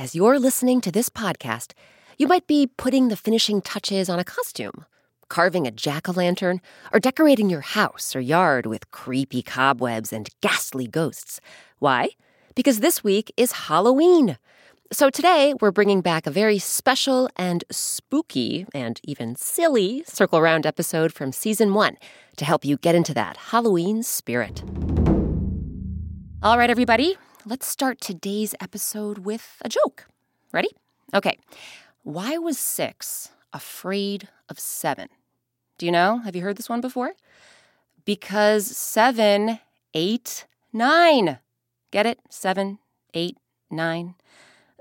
as you're listening to this podcast, you might be putting the finishing touches on a costume, carving a jack o' lantern, or decorating your house or yard with creepy cobwebs and ghastly ghosts. Why? Because this week is Halloween. So today, we're bringing back a very special and spooky and even silly Circle Round episode from season one to help you get into that Halloween spirit. All right, everybody, let's start today's episode with a joke. Ready? Okay. Why was six afraid of seven? Do you know? Have you heard this one before? Because seven, eight, nine. Get it? Seven, eight, nine.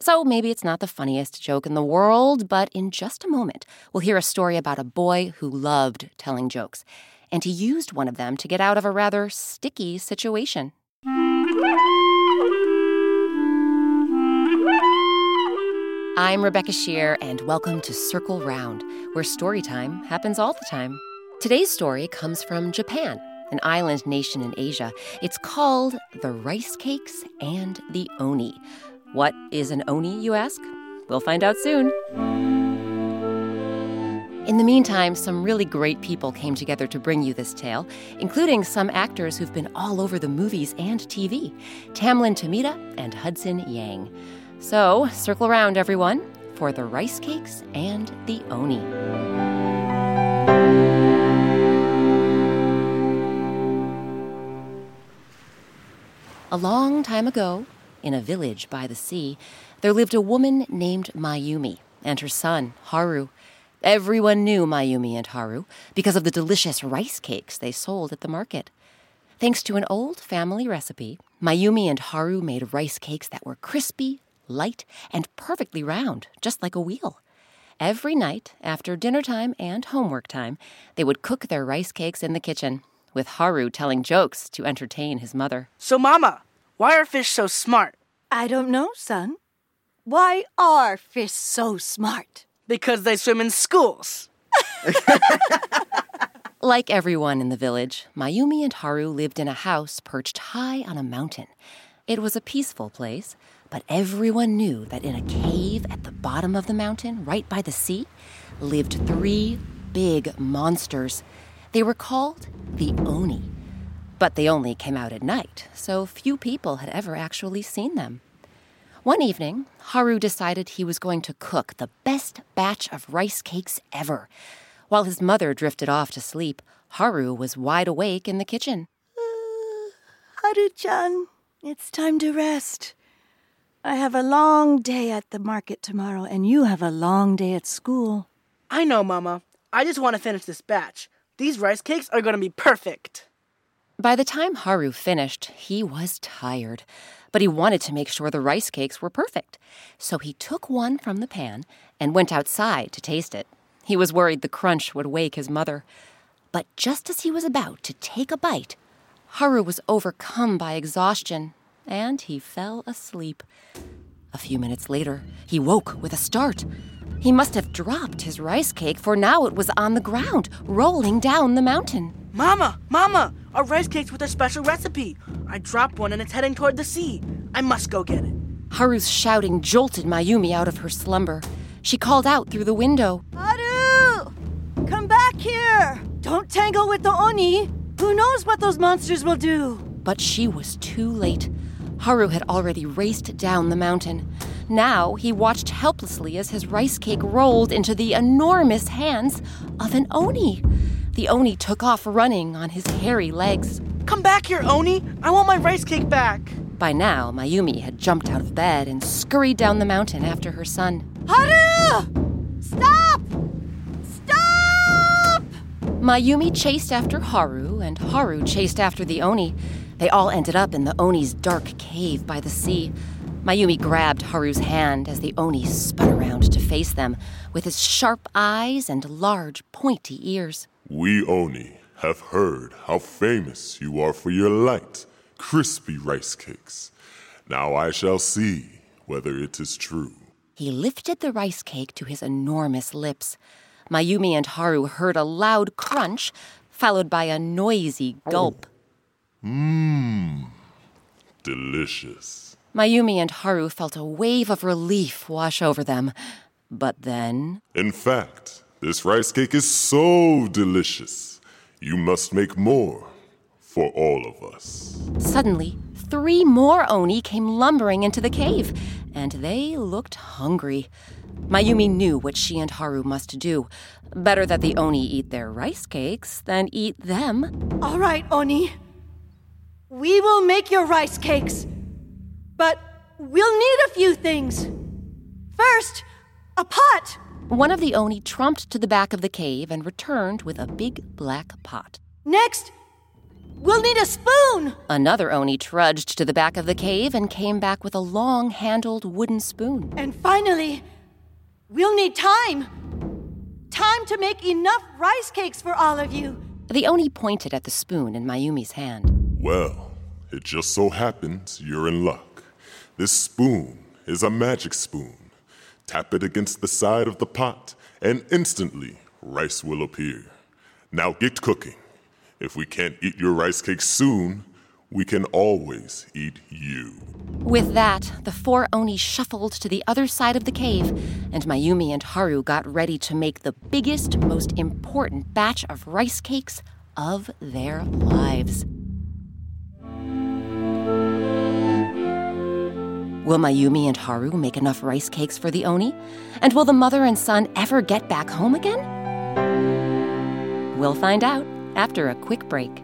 So maybe it's not the funniest joke in the world, but in just a moment, we'll hear a story about a boy who loved telling jokes, and he used one of them to get out of a rather sticky situation. I'm Rebecca Sheir, and welcome to Circle Round, where story time happens all the time. Today's story comes from Japan, an island nation in Asia. It's called The Rice Cakes and the Oni. What is an Oni, you ask? We'll find out soon. In the meantime, some really great people came together to bring you this tale, including some actors who've been all over the movies and TV Tamlyn Tomita and Hudson Yang. So, circle around, everyone, for the rice cakes and the oni. A long time ago, in a village by the sea, there lived a woman named Mayumi and her son, Haru. Everyone knew Mayumi and Haru because of the delicious rice cakes they sold at the market. Thanks to an old family recipe, Mayumi and Haru made rice cakes that were crispy, light, and perfectly round, just like a wheel. Every night, after dinner time and homework time, they would cook their rice cakes in the kitchen, with Haru telling jokes to entertain his mother. So, Mama, why are fish so smart? I don't know, son. Why are fish so smart? Because they swim in schools. like everyone in the village, Mayumi and Haru lived in a house perched high on a mountain. It was a peaceful place, but everyone knew that in a cave at the bottom of the mountain, right by the sea, lived three big monsters. They were called the Oni. But they only came out at night, so few people had ever actually seen them. One evening, Haru decided he was going to cook the best batch of rice cakes ever. While his mother drifted off to sleep, Haru was wide awake in the kitchen. Uh, Haru-chan, it's time to rest. I have a long day at the market tomorrow, and you have a long day at school. I know, Mama. I just want to finish this batch. These rice cakes are going to be perfect. By the time Haru finished, he was tired, but he wanted to make sure the rice cakes were perfect. So he took one from the pan and went outside to taste it. He was worried the crunch would wake his mother. But just as he was about to take a bite, Haru was overcome by exhaustion and he fell asleep. A few minutes later, he woke with a start. He must have dropped his rice cake, for now it was on the ground, rolling down the mountain. Mama, Mama, a rice cake's with a special recipe. I dropped one and it's heading toward the sea. I must go get it. Haru's shouting jolted Mayumi out of her slumber. She called out through the window Haru! Come back here! Don't tangle with the Oni! Who knows what those monsters will do? But she was too late. Haru had already raced down the mountain. Now he watched helplessly as his rice cake rolled into the enormous hands of an Oni. The Oni took off running on his hairy legs. Come back here, Oni! I want my rice cake back! By now, Mayumi had jumped out of bed and scurried down the mountain after her son. Haru! Stop! Stop! Mayumi chased after Haru, and Haru chased after the Oni. They all ended up in the Oni's dark cave by the sea. Mayumi grabbed Haru's hand as the Oni spun around to face them, with his sharp eyes and large, pointy ears. We Oni have heard how famous you are for your light, crispy rice cakes. Now I shall see whether it is true. He lifted the rice cake to his enormous lips. Mayumi and Haru heard a loud crunch, followed by a noisy gulp. Mmm, delicious. Mayumi and Haru felt a wave of relief wash over them. But then. In fact, this rice cake is so delicious. You must make more for all of us. Suddenly, three more Oni came lumbering into the cave, and they looked hungry. Mayumi knew what she and Haru must do. Better that the Oni eat their rice cakes than eat them. All right, Oni. We will make your rice cakes. But we'll need a few things. First, a pot. One of the Oni trumped to the back of the cave and returned with a big black pot. Next, we'll need a spoon. Another Oni trudged to the back of the cave and came back with a long handled wooden spoon. And finally, we'll need time. Time to make enough rice cakes for all of you. The Oni pointed at the spoon in Mayumi's hand. Well, it just so happens you're in luck. This spoon is a magic spoon. Tap it against the side of the pot, and instantly rice will appear. Now get cooking. If we can't eat your rice cake soon, we can always eat you. With that, the four Oni shuffled to the other side of the cave, and Mayumi and Haru got ready to make the biggest, most important batch of rice cakes of their lives. Will Mayumi and Haru make enough rice cakes for the Oni? And will the mother and son ever get back home again? We'll find out after a quick break.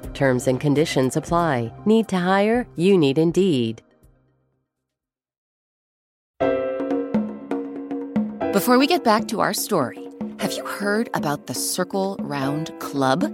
Terms and conditions apply. Need to hire? You need Indeed. Before we get back to our story, have you heard about the Circle Round Club?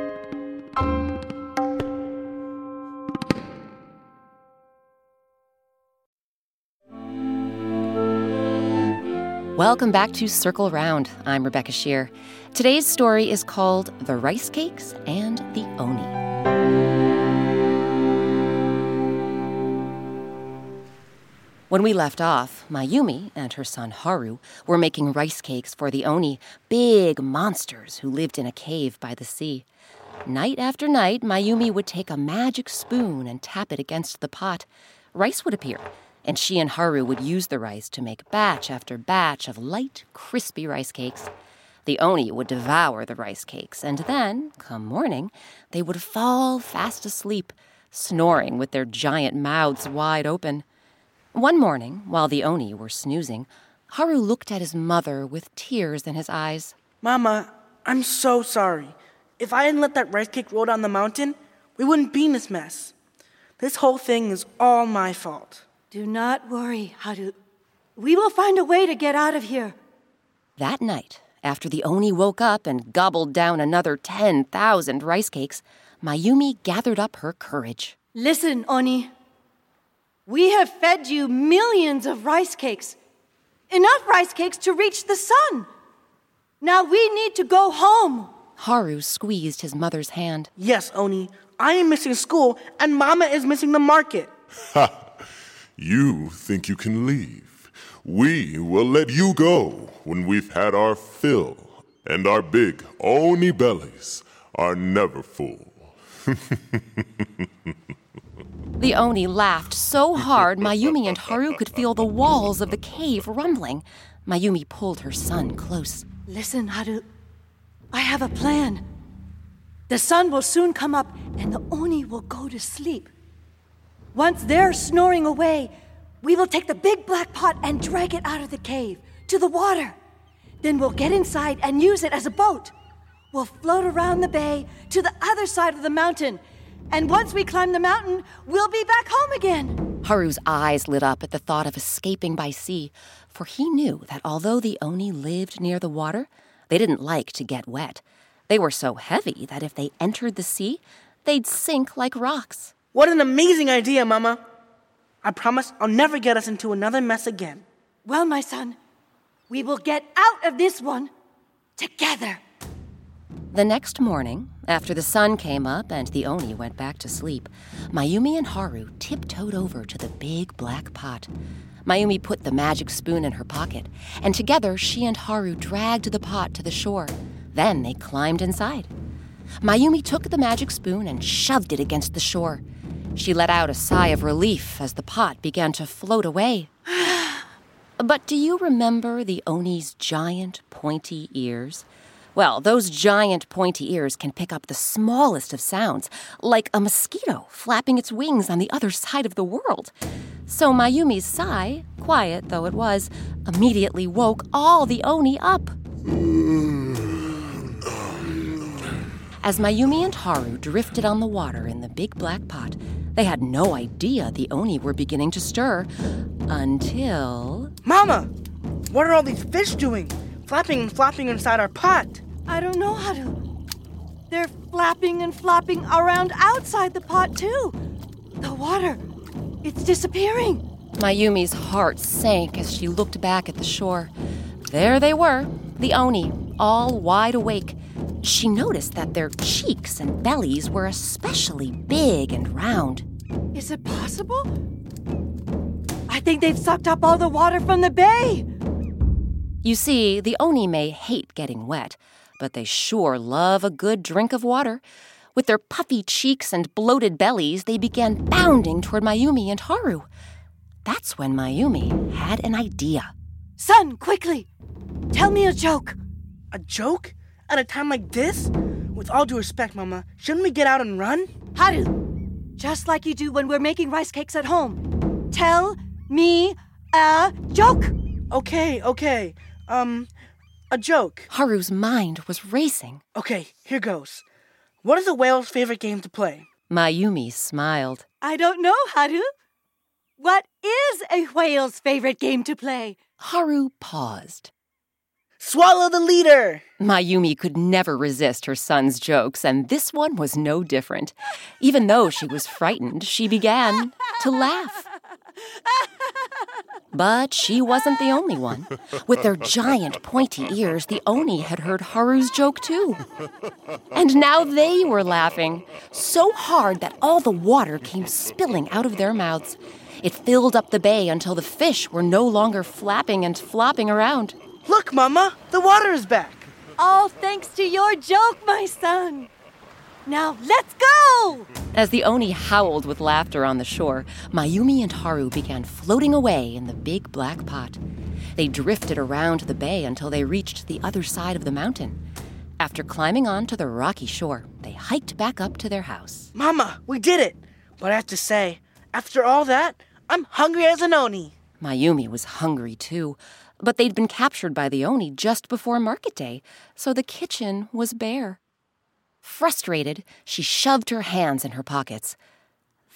Welcome back to Circle Round. I'm Rebecca Sheir. Today's story is called The Rice Cakes and the Oni. When we left off, Mayumi and her son Haru were making rice cakes for the Oni, big monsters who lived in a cave by the sea. Night after night, Mayumi would take a magic spoon and tap it against the pot. Rice would appear, and she and Haru would use the rice to make batch after batch of light, crispy rice cakes. The Oni would devour the rice cakes, and then, come morning, they would fall fast asleep, snoring with their giant mouths wide open. One morning, while the Oni were snoozing, Haru looked at his mother with tears in his eyes. Mama, I'm so sorry. If I hadn't let that rice cake roll down the mountain, we wouldn't be in this mess. This whole thing is all my fault. Do not worry, Haru. We will find a way to get out of here. That night, after the Oni woke up and gobbled down another 10,000 rice cakes, Mayumi gathered up her courage. Listen, Oni. We have fed you millions of rice cakes. Enough rice cakes to reach the sun. Now we need to go home. Haru squeezed his mother's hand. Yes, Oni, I am missing school, and Mama is missing the market. Ha! You think you can leave. We will let you go when we've had our fill, and our big Oni bellies are never full. The Oni laughed so hard Mayumi and Haru could feel the walls of the cave rumbling. Mayumi pulled her son close. Listen, Haru. I have a plan. The sun will soon come up and the Oni will go to sleep. Once they're snoring away, we will take the big black pot and drag it out of the cave to the water. Then we'll get inside and use it as a boat. We'll float around the bay to the other side of the mountain. And once we climb the mountain, we'll be back home again. Haru's eyes lit up at the thought of escaping by sea, for he knew that although the Oni lived near the water, they didn't like to get wet. They were so heavy that if they entered the sea, they'd sink like rocks. What an amazing idea, Mama. I promise I'll never get us into another mess again. Well, my son, we will get out of this one together. The next morning, after the sun came up and the Oni went back to sleep, Mayumi and Haru tiptoed over to the big black pot. Mayumi put the magic spoon in her pocket, and together she and Haru dragged the pot to the shore. Then they climbed inside. Mayumi took the magic spoon and shoved it against the shore. She let out a sigh of relief as the pot began to float away. but do you remember the Oni's giant, pointy ears? Well, those giant pointy ears can pick up the smallest of sounds, like a mosquito flapping its wings on the other side of the world. So Mayumi's sigh, quiet though it was, immediately woke all the Oni up. As Mayumi and Haru drifted on the water in the big black pot, they had no idea the Oni were beginning to stir until. Mama! What are all these fish doing? Flapping and flopping inside our pot. I don't know how to. They're flapping and flopping around outside the pot, too. The water, it's disappearing. Mayumi's heart sank as she looked back at the shore. There they were, the Oni, all wide awake. She noticed that their cheeks and bellies were especially big and round. Is it possible? I think they've sucked up all the water from the bay. You see, the Oni may hate getting wet, but they sure love a good drink of water. With their puffy cheeks and bloated bellies, they began bounding toward Mayumi and Haru. That's when Mayumi had an idea. Son, quickly! Tell me a joke. A joke? At a time like this? With all due respect, Mama, shouldn't we get out and run? Haru, just like you do when we're making rice cakes at home. Tell me a joke. Okay, okay. Um, a joke. Haru's mind was racing. Okay, here goes. What is a whale's favorite game to play? Mayumi smiled. I don't know, Haru. What is a whale's favorite game to play? Haru paused. Swallow the leader! Mayumi could never resist her son's jokes, and this one was no different. Even though she was frightened, she began to laugh. But she wasn't the only one. With their giant pointy ears, the Oni had heard Haru's joke too. And now they were laughing, so hard that all the water came spilling out of their mouths. It filled up the bay until the fish were no longer flapping and flopping around. Look, Mama, the water is back. All thanks to your joke, my son. Now let's go! As the Oni howled with laughter on the shore, Mayumi and Haru began floating away in the big black pot. They drifted around the bay until they reached the other side of the mountain. After climbing onto the rocky shore, they hiked back up to their house. Mama, we did it! But I have to say, after all that, I'm hungry as an Oni. Mayumi was hungry too, but they'd been captured by the Oni just before market day, so the kitchen was bare. Frustrated, she shoved her hands in her pockets.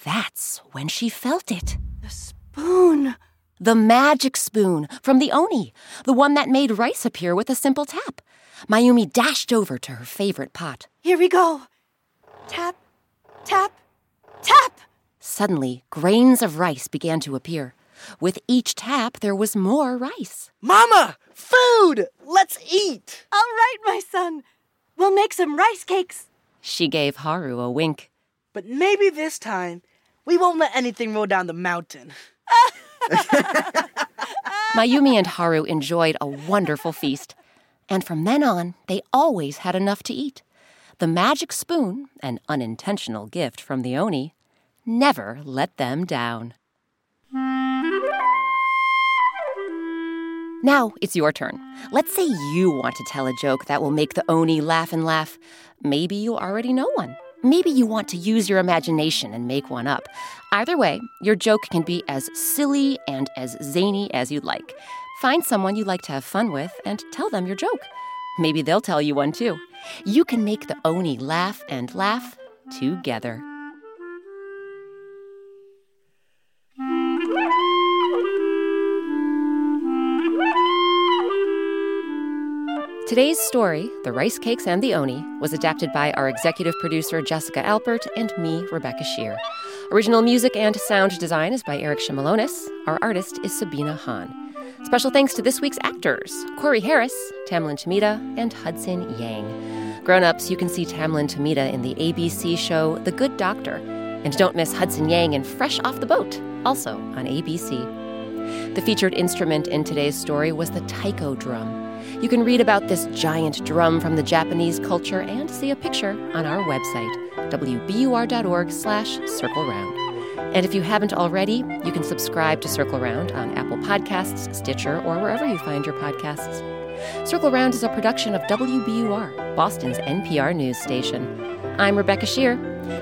That's when she felt it. The spoon. The magic spoon from the Oni, the one that made rice appear with a simple tap. Mayumi dashed over to her favorite pot. Here we go. Tap, tap, tap. Suddenly, grains of rice began to appear. With each tap, there was more rice. Mama! Food! Let's eat! All right, my son. We'll make some rice cakes. She gave Haru a wink. But maybe this time, we won't let anything roll down the mountain. Mayumi and Haru enjoyed a wonderful feast, and from then on, they always had enough to eat. The magic spoon, an unintentional gift from the Oni, never let them down. Now it's your turn. Let's say you want to tell a joke that will make the Oni laugh and laugh. Maybe you already know one. Maybe you want to use your imagination and make one up. Either way, your joke can be as silly and as zany as you'd like. Find someone you like to have fun with and tell them your joke. Maybe they'll tell you one too. You can make the Oni laugh and laugh together. Today's story, The Rice Cakes and the Oni, was adapted by our executive producer Jessica Alpert and me, Rebecca Sheir. Original music and sound design is by Eric Shimelonis. Our artist is Sabina Hahn. Special thanks to this week's actors Corey Harris, Tamlyn Tomita, and Hudson Yang. Grown ups, you can see Tamlyn Tomita in the ABC show The Good Doctor. And don't miss Hudson Yang in Fresh Off the Boat, also on ABC. The featured instrument in today's story was the taiko drum. You can read about this giant drum from the Japanese culture and see a picture on our website, wbur.org slash circle round. And if you haven't already, you can subscribe to Circle Round on Apple Podcasts, Stitcher, or wherever you find your podcasts. Circle Round is a production of WBUR, Boston's NPR news station. I'm Rebecca Sheir.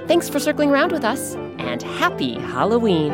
Thanks for circling around with us, and happy Halloween!